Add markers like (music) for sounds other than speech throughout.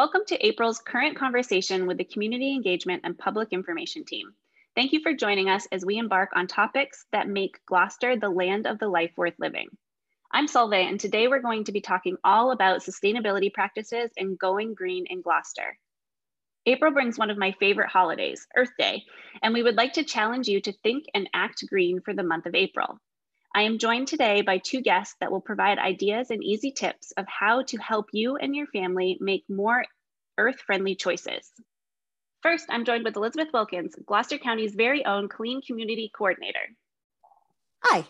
Welcome to April's current conversation with the Community Engagement and Public Information team. Thank you for joining us as we embark on topics that make Gloucester the land of the life worth living. I'm Solveig, and today we're going to be talking all about sustainability practices and going green in Gloucester. April brings one of my favorite holidays, Earth Day, and we would like to challenge you to think and act green for the month of April. I am joined today by two guests that will provide ideas and easy tips of how to help you and your family make more earth-friendly choices. First, I'm joined with Elisabeth Wilkins, Gloucester County's very own Clean Community Coordinator. Hi,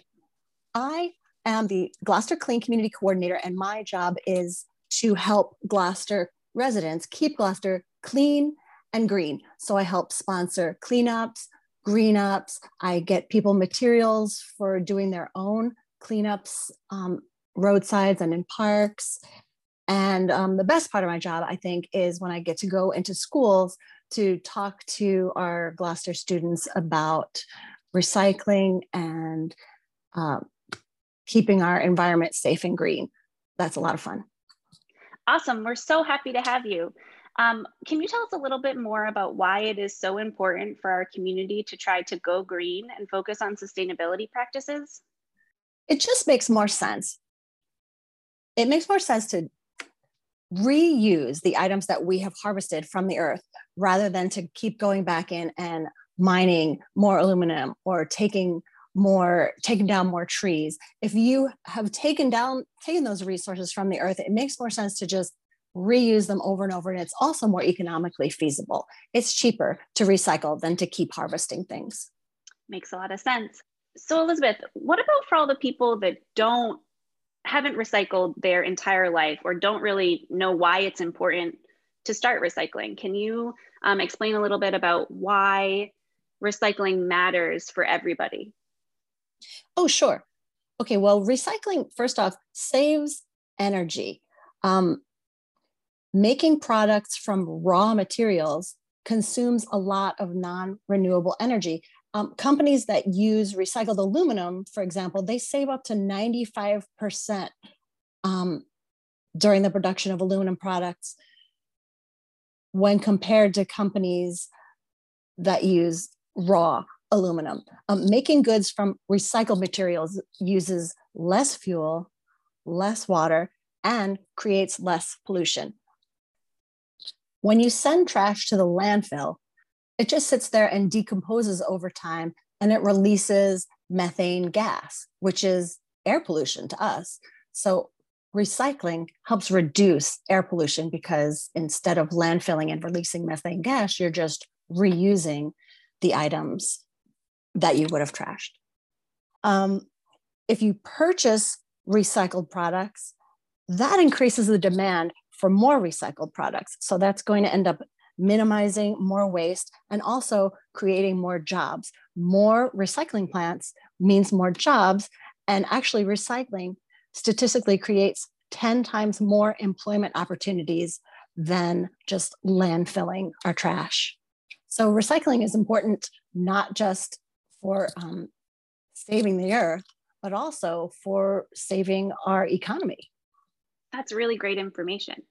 I am the Gloucester Clean Community Coordinator, and my job is to help Gloucester residents keep Gloucester clean and green. So I help sponsor cleanups, green ups. I get people materials for doing their own cleanups, um, roadsides and in parks. And um, the best part of my job, I think, is when I get to go into schools to talk to our Gloucester students about recycling and uh, keeping our environment safe and green. That's a lot of fun. Awesome. We're so happy to have you. Um, can you tell us a little bit more about why it is so important for our community to try to go green and focus on sustainability practices? It just makes more sense. It makes more sense to reuse the items that we have harvested from the earth rather than to keep going back in and mining more aluminum or taking more taking down more trees if you have taken down taken those resources from the earth it makes more sense to just reuse them over and over and it's also more economically feasible. It's cheaper to recycle than to keep harvesting things. Makes a lot of sense. So elisabeth what about for all the people that don't haven't recycled their entire life or don't really know why it's important to start recycling? Can you um, explain a little bit about why recycling matters for everybody? Oh sure. Okay well recycling first off saves energy. Um, making products from raw materials consumes a lot of non-renewable energy. Um, companies that use recycled aluminum, for example, they save up to 95% um, during the production of aluminum products when compared to companies that use raw aluminum. Um, making goods from recycled materials uses less fuel, less water, and creates less pollution. When you send trash to the landfill, it just sits there and decomposes over time and it releases methane gas, which is air pollution to us. So recycling helps reduce air pollution because instead of landfilling and releasing methane gas, you're just reusing the items that you would have trashed. Um, if you purchase recycled products, that increases the demand for more recycled products. So that's going to end up minimizing more waste and also creating more jobs. More recycling plants means more jobs. And actually, recycling statistically creates 10 times more employment opportunities than just landfilling our trash. So, recycling is important not just for um, saving the earth, but also for saving our economy. That's really great information.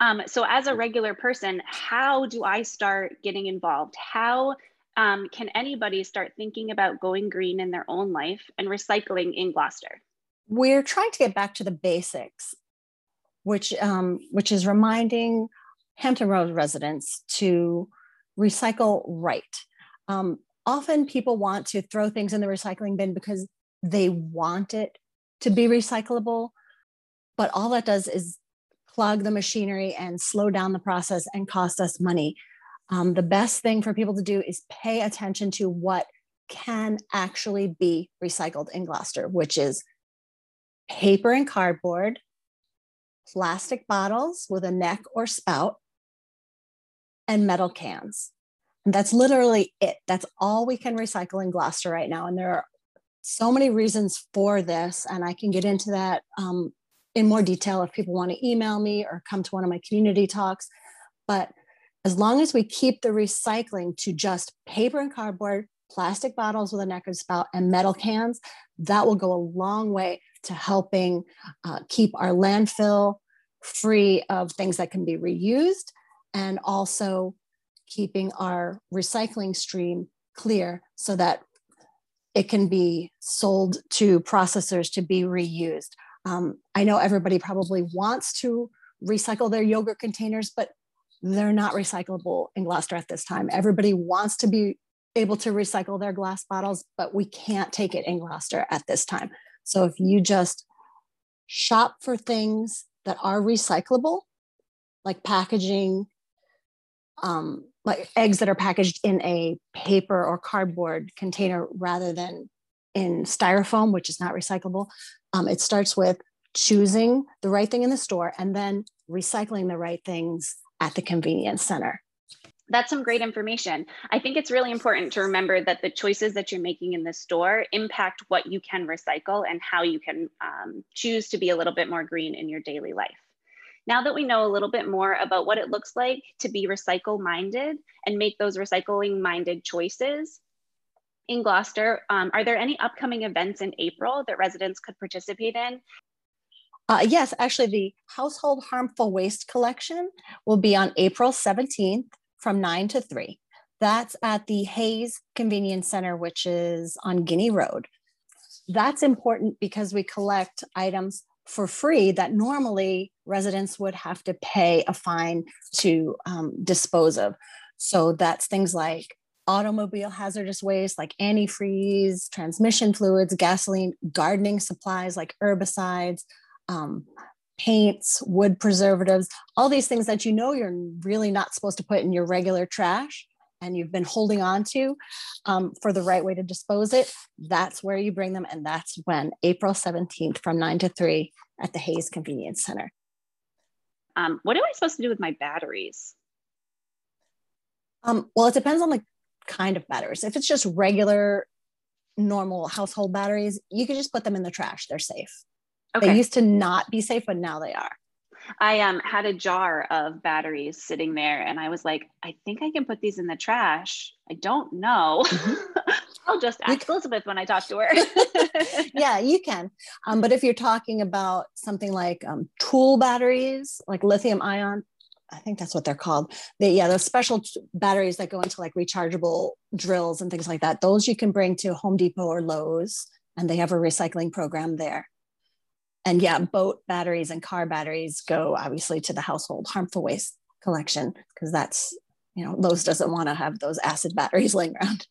Um, so as a regular person, how do I start getting involved? How um, can anybody start thinking about going green in their own life and recycling in Gloucester? We're trying to get back to the basics, which um, which is reminding Hampton Road residents to recycle right. Um, often people want to throw things in the recycling bin because they want it to be recyclable, but all that does is clog the machinery and slow down the process and cost us money. Um, the best thing for people to do is pay attention to what can actually be recycled in Gloucester, which is paper and cardboard, plastic bottles with a neck or spout, and metal cans. And that's literally it. That's all we can recycle in Gloucester right now. And there are so many reasons for this, and I can get into that um, in more detail if people want to email me or come to one of my community talks. But as long as we keep the recycling to just paper and cardboard, plastic bottles with a neck and spout, and metal cans, that will go a long way to helping uh, keep our landfill free of things that can be reused and also keeping our recycling stream clear so that it can be sold to processors to be reused. Um, I know everybody probably wants to recycle their yogurt containers, but they're not recyclable in Gloucester at this time. Everybody wants to be able to recycle their glass bottles, but we can't take it in Gloucester at this time. So if you just shop for things that are recyclable, like packaging, um, like eggs that are packaged in a paper or cardboard container rather than in styrofoam, which is not recyclable. Um, it starts with choosing the right thing in the store and then recycling the right things at the convenience center. That's some great information. I think it's really important to remember that the choices that you're making in the store impact what you can recycle and how you can um, choose to be a little bit more green in your daily life. Now that we know a little bit more about what it looks like to be recycle minded and make those recycling minded choices, in Gloucester, um, are there any upcoming events in April that residents could participate in? Uh, yes, actually, the household harmful waste collection will be on April 17th from 9 to 3. That's at the Hayes Convenience Center, which is on Guinea Road. That's important because we collect items for free that normally residents would have to pay a fine to um, dispose of. So that's things like automobile hazardous waste like antifreeze, transmission fluids, gasoline, gardening supplies like herbicides, um, paints, wood preservatives, all these things that you know you're really not supposed to put in your regular trash and you've been holding on to um, for the right way to dispose it, that's where you bring them. And that's when April 17th from 9 to 3 at the Hayes Convenience Center. Um, what am I supposed to do with my batteries? Um, well, it depends on the kind of batteries. If it's just regular, normal household batteries, you can just put them in the trash. They're safe. Okay. They used to not be safe, but now they are. I um, had a jar of batteries sitting there, and I was like, I think I can put these in the trash. I don't know. Mm-hmm. (laughs) I'll just ask Elisabeth when I talk to her. (laughs) (laughs) yeah, you can. Um, but if you're talking about something like um, tool batteries, like lithium ion, I think that's what they're called. They, yeah, those special batteries that go into like rechargeable drills and things like that. Those you can bring to Home Depot or Lowe's, and they have a recycling program there and yeah, boat batteries and car batteries go obviously to the household harmful waste collection because that's, you know, Lowe's doesn't want to have those acid batteries (laughs) laying around.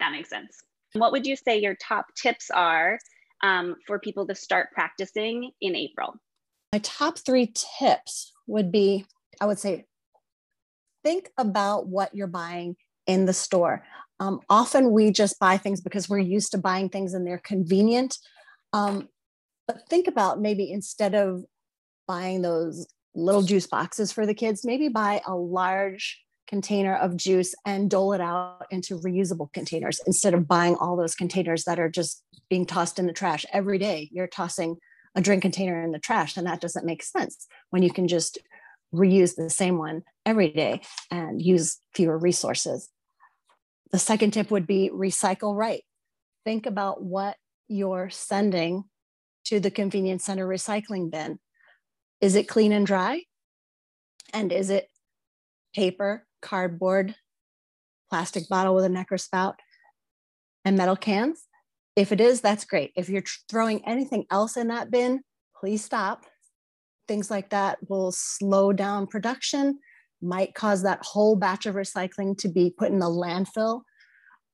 That makes sense. What would you say your top tips are um, for people to start practicing in April? My top three tips would be I would say, think about what you're buying in the store. Um, often we just buy things because we're used to buying things and they're convenient. Um, but think about maybe instead of buying those little juice boxes for the kids, maybe buy a large container of juice and dole it out into reusable containers instead of buying all those containers that are just being tossed in the trash every day. You're tossing a drink container in the trash, and that doesn't make sense when you can just reuse the same one every day and use fewer resources. The second tip would be recycle right. Think about what you're sending to the convenience center recycling bin. Is it clean and dry? And is it paper, cardboard, plastic bottle with a neck or spout, and metal cans? If it is, that's great. If you're throwing anything else in that bin, please stop. Things like that will slow down production, might cause that whole batch of recycling to be put in the landfill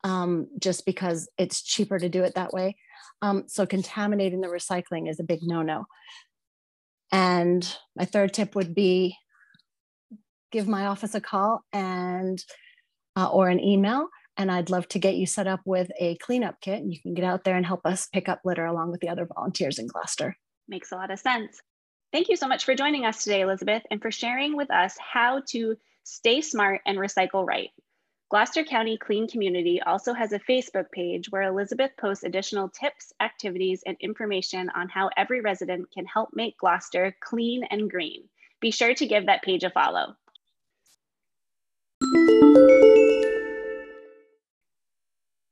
um, just because it's cheaper to do it that way. Um, so contaminating the recycling is a big no-no. And my third tip would be give my office a call and uh, or an email and I'd love to get you set up with a cleanup kit. And you can get out there and help us pick up litter along with the other volunteers in Gloucester. Makes a lot of sense. Thank you so much for joining us today, Elisabeth, and for sharing with us how to stay smart and recycle right. Gloucester County Clean Community also has a Facebook page where Elisabeth posts additional tips, activities, and information on how every resident can help make Gloucester clean and green. Be sure to give that page a follow.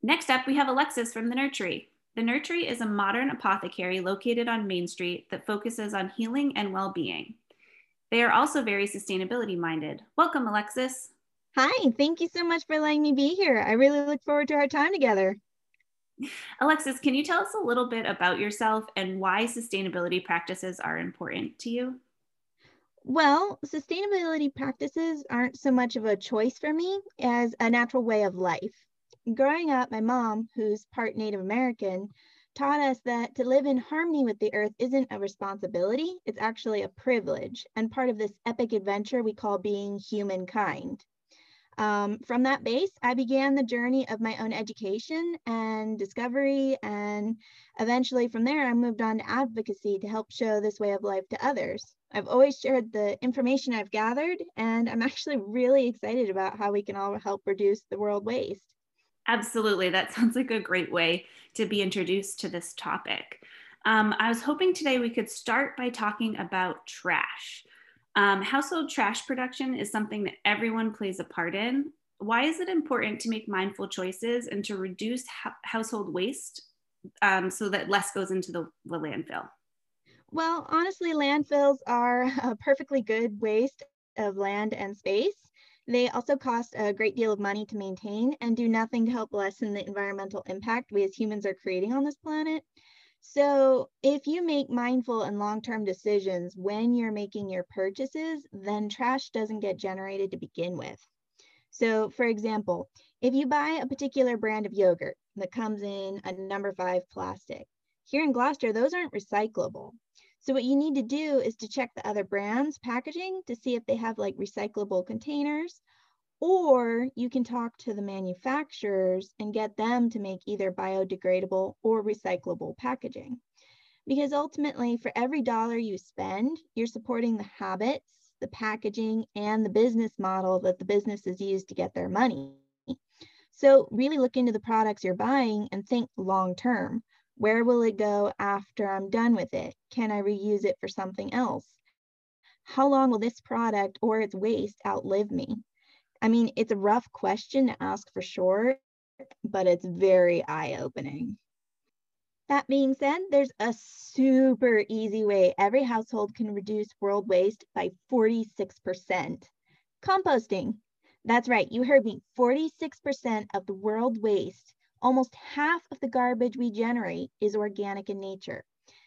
Next up, we have Alexis from The Nurtury. The Nurtury is a modern apothecary located on Main Street that focuses on healing and well being. They are also very sustainability minded. Welcome, Alexis. Hi, thank you so much for letting me be here. I really look forward to our time together. (laughs) Alexis, can you tell us a little bit about yourself and why sustainability practices are important to you? Well, sustainability practices aren't so much of a choice for me as a natural way of life. Growing up, my mom, who's part Native American, taught us that to live in harmony with the earth isn't a responsibility, it's actually a privilege and part of this epic adventure we call being humankind. Um, from that base, I began the journey of my own education and discovery. And eventually, from there, I moved on to advocacy to help show this way of life to others. I've always shared the information I've gathered, and I'm (laughs) actually really excited about how we can all help reduce the world waste. Absolutely. That (laughs) sounds like a great way to be introduced to this topic. Um, I was hoping today we could start by talking about trash. Um, household trash production is something that everyone plays a part in. Why is it important to make mindful choices and to reduce household waste um, so that less goes into the, the landfill? Well, honestly, landfills are (laughs) a perfectly good waste of land and space. They also cost a great deal of money to maintain and do nothing to help lessen the environmental impact we as humans are creating on this planet. So if you make mindful and long-term decisions when you're making your purchases, then trash doesn't get generated to begin with. So for example, if you buy a particular brand of yogurt that comes in a number five plastic, here in Gloucester, those aren't recyclable. So what you need to do is to check the other brands packaging to see if they have like recyclable containers or you can talk to the manufacturers and get them to make either biodegradable or recyclable packaging. Because ultimately, for every dollar you spend, you're supporting the habits, the packaging, and the business model that the businesses use to get their money. So, really look into the products you're buying and think long term. Where will it go after I'm done with it? Can I reuse it for something else? How long will this product or its waste outlive me? I mean, it's a rough question to ask for sure, but it's very eye opening. That being said, there's a super easy way every household can reduce world waste by 46%. Composting. That's right, you heard me. 46% of the world waste, almost half of the garbage we generate, is organic in nature.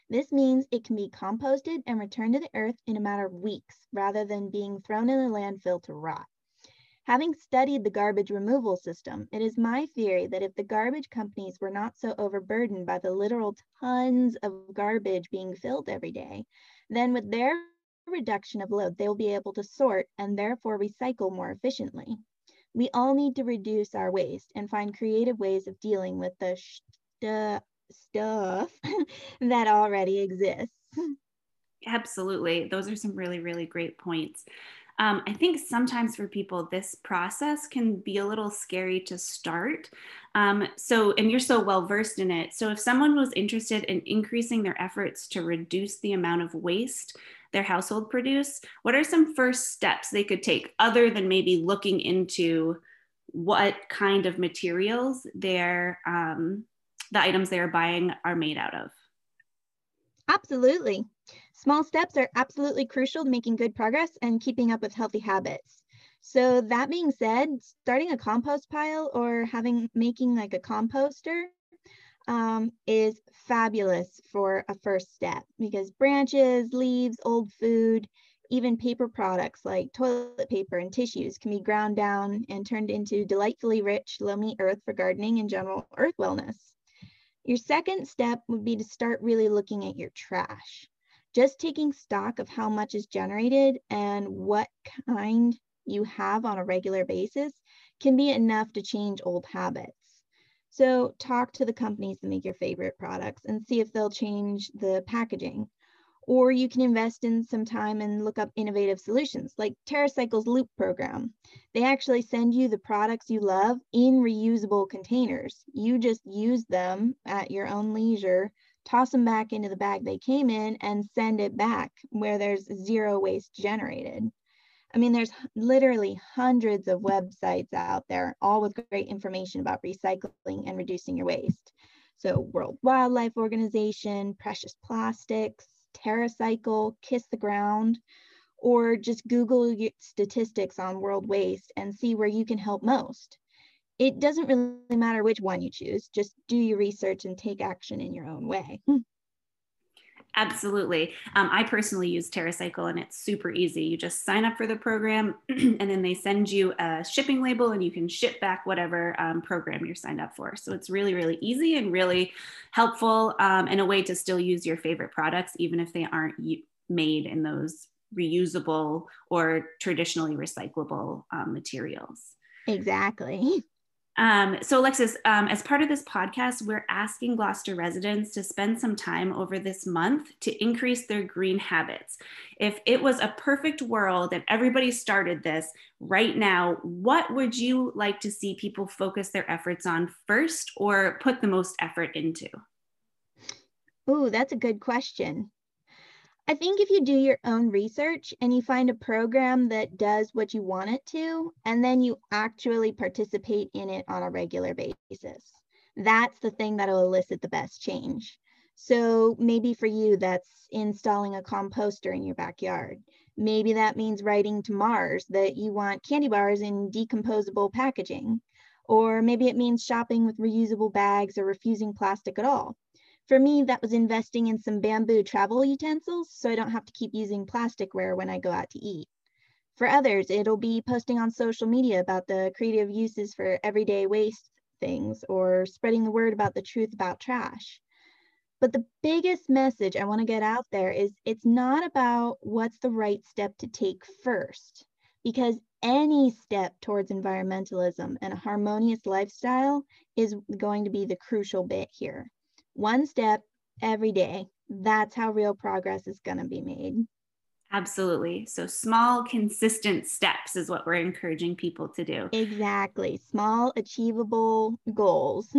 This means it can be composted and returned to the earth in a matter of weeks rather than being thrown in the landfill to rot. Having studied the garbage removal system, it is my theory that if the garbage companies were not so overburdened by the literal tons of garbage being filled every day, then with their reduction of load, they will be able to sort and therefore recycle more efficiently. We all need to reduce our waste and find creative ways of dealing with the st stuff (laughs) that already exists. Absolutely. Those are some really, really great points. Um, I think sometimes for people, this process can be a little scary to start. Um, so, and you're so well versed in it. So, if someone was interested in increasing their efforts to reduce the amount of waste their household produce, what are some first steps they could take other than maybe looking into what kind of materials their um, the items they are buying are made out of? Absolutely. Small steps are absolutely crucial to making good progress and keeping up with healthy habits. So that being said, starting a compost pile or having making like a composter um, is fabulous for a first step because branches, leaves, old food, even paper products like toilet paper and tissues can be ground down and turned into delightfully rich, loamy earth for gardening and general earth wellness. Your second step would be to start really looking at your trash just taking stock of how much is generated and what kind you have on a regular basis can be enough to change old habits. So talk to the companies that make your favorite products and see if they'll change the packaging. Or you can invest in some time and look up innovative solutions like TerraCycle's Loop program. They actually send you the products you love in reusable containers. You just use them at your own leisure toss them back into the bag they came in and send it back where there's zero waste generated. I mean, there's literally hundreds of websites out there, all with great information about recycling and reducing your waste. So World Wildlife Organization, Precious Plastics, TerraCycle, Kiss the Ground, or just Google statistics on world waste and see where you can help most. It doesn't really matter which one you choose, just do your research and take action in your own way. Absolutely. Um, I personally use TerraCycle and it's super easy. You just sign up for the program (clears throat) and then they send you a shipping label and you can ship back whatever um, program you're signed up for. So it's really, really easy and really helpful um, and a way to still use your favorite products, even if they aren't made in those reusable or traditionally recyclable um, materials. Exactly. (laughs) Um, so, Alexis, um, as part of this podcast, we're asking Gloucester residents to spend some time over this month to increase their green habits. If it was a perfect world and everybody started this right now, what would you like to see people focus their efforts on first or put the most effort into? Oh, that's a good question. I think if you do your own research and you find a program that does what you want it to, and then you actually participate in it on a regular basis, that's the thing that'll elicit the best change. So maybe for you, that's installing a composter in your backyard. Maybe that means writing to Mars that you want candy bars in decomposable packaging. Or maybe it means shopping with reusable bags or refusing plastic at all. For me, that was investing in some bamboo travel utensils so I don't have to keep using plasticware when I go out to eat. For others, it'll be posting on social media about the creative uses for everyday waste things or spreading the word about the truth about trash. But the biggest message I want to get out there is it's not about what's the right step to take first, because any step towards environmentalism and a harmonious lifestyle is going to be the crucial bit here one step every day. That's how real progress is going to be made. Absolutely. So, small, consistent steps is what we're encouraging people to do. Exactly. Small, achievable goals.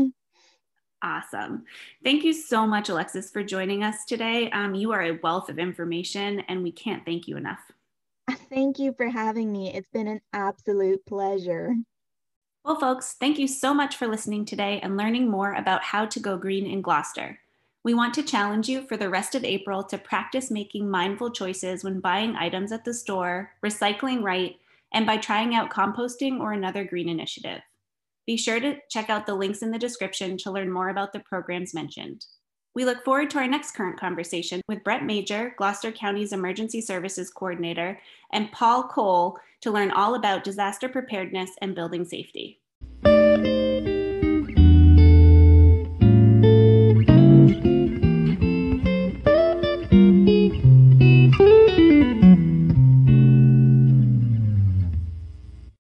Awesome. Thank you so much, Alexis, for joining us today. Um, you are a wealth of information, and we can't thank you enough. (laughs) Thank you for having me. It's been an absolute pleasure. Well, folks, thank you so much for listening today and learning more about how to go green in Gloucester. We want to challenge you for the rest of April to practice making mindful choices when buying items at the store, recycling right, and by trying out composting or another green initiative. Be sure to check out the links in the description to learn more about the programs mentioned. We look forward to our next current conversation with Brett Major, Gloucester County's Emergency Services Coordinator, and Paul Cole to learn all about disaster preparedness and building safety.